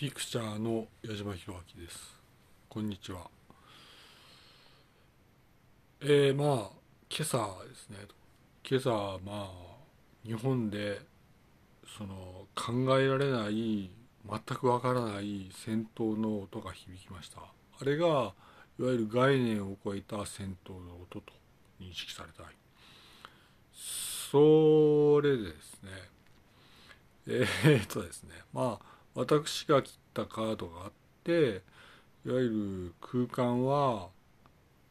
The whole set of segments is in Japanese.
ピクチャーの矢島弘明です。こんにちは。えー、まあ今朝ですね。今朝まあ日本でその考えられない全くわからない戦闘の音が響きました。あれがいわゆる概念を超えた戦闘の音と認識されたい。それでですね。えー、っとですね。まあ私が切ったカードがあっていわゆる空間は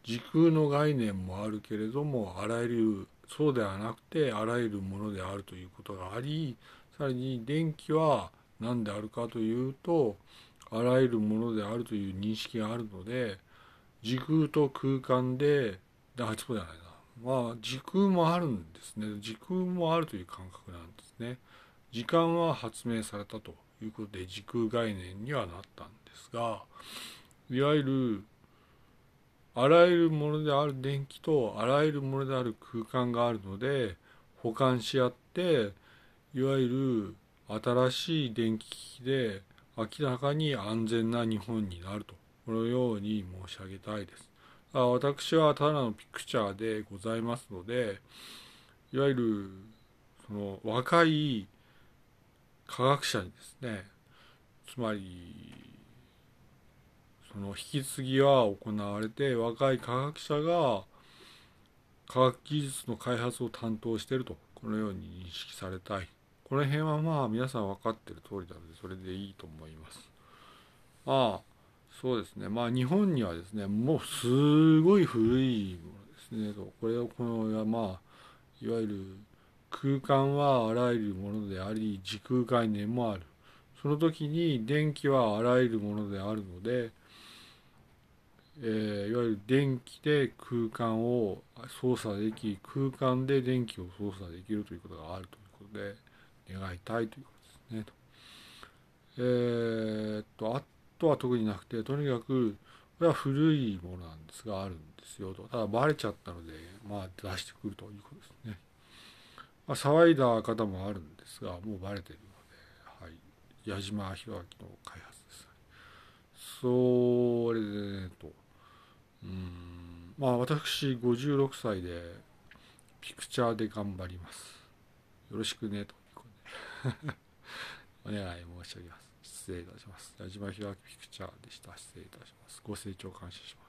時空の概念もあるけれどもあらゆるそうではなくてあらゆるものであるということがありさらに電気は何であるかというとあらゆるものであるという認識があるので時空と空間であそうじゃないな。まあ時空もあるんですね。時空もあるという感覚なんですね。時間は発明されたと。いうことで時空概念にはなったんですがいわゆるあらゆるものである電気とあらゆるものである空間があるので補完し合っていわゆる新しい電気機器で明らかに安全な日本になるとこのように申し上げたいです。私はただのピクチャーでございますのでいわゆるその若い科学者にですねつまりその引き継ぎは行われて若い科学者が科学技術の開発を担当しているとこのように認識されたい。この辺はまあ皆さん分かってる通りなのでそれでいいと思います。まあそうですね。まあ日本にはですねもうすごい古いものですね。これをこのまあいわゆる空間はあらゆるものであり時空概念もある。その時に電気はあらゆるものであるので、えー、いわゆる電気で空間を操作でき空間で電気を操作できるということがあるということで願いたいということですねと。えー、っとあとは特になくてとにかくこれは古いものなんですがあるんですよと。ただバレちゃったのでまあ出してくるということですね。まあ、騒いだ方もあるんですがもうバレてるので、はい、矢島弘明の開発です。それでねとうんまあ私56歳でピクチャーで頑張ります。よろしくねとお願い申し上げます。失礼いたします。矢島弘明ピクチャーでした。失礼いたします。ご清聴感謝します。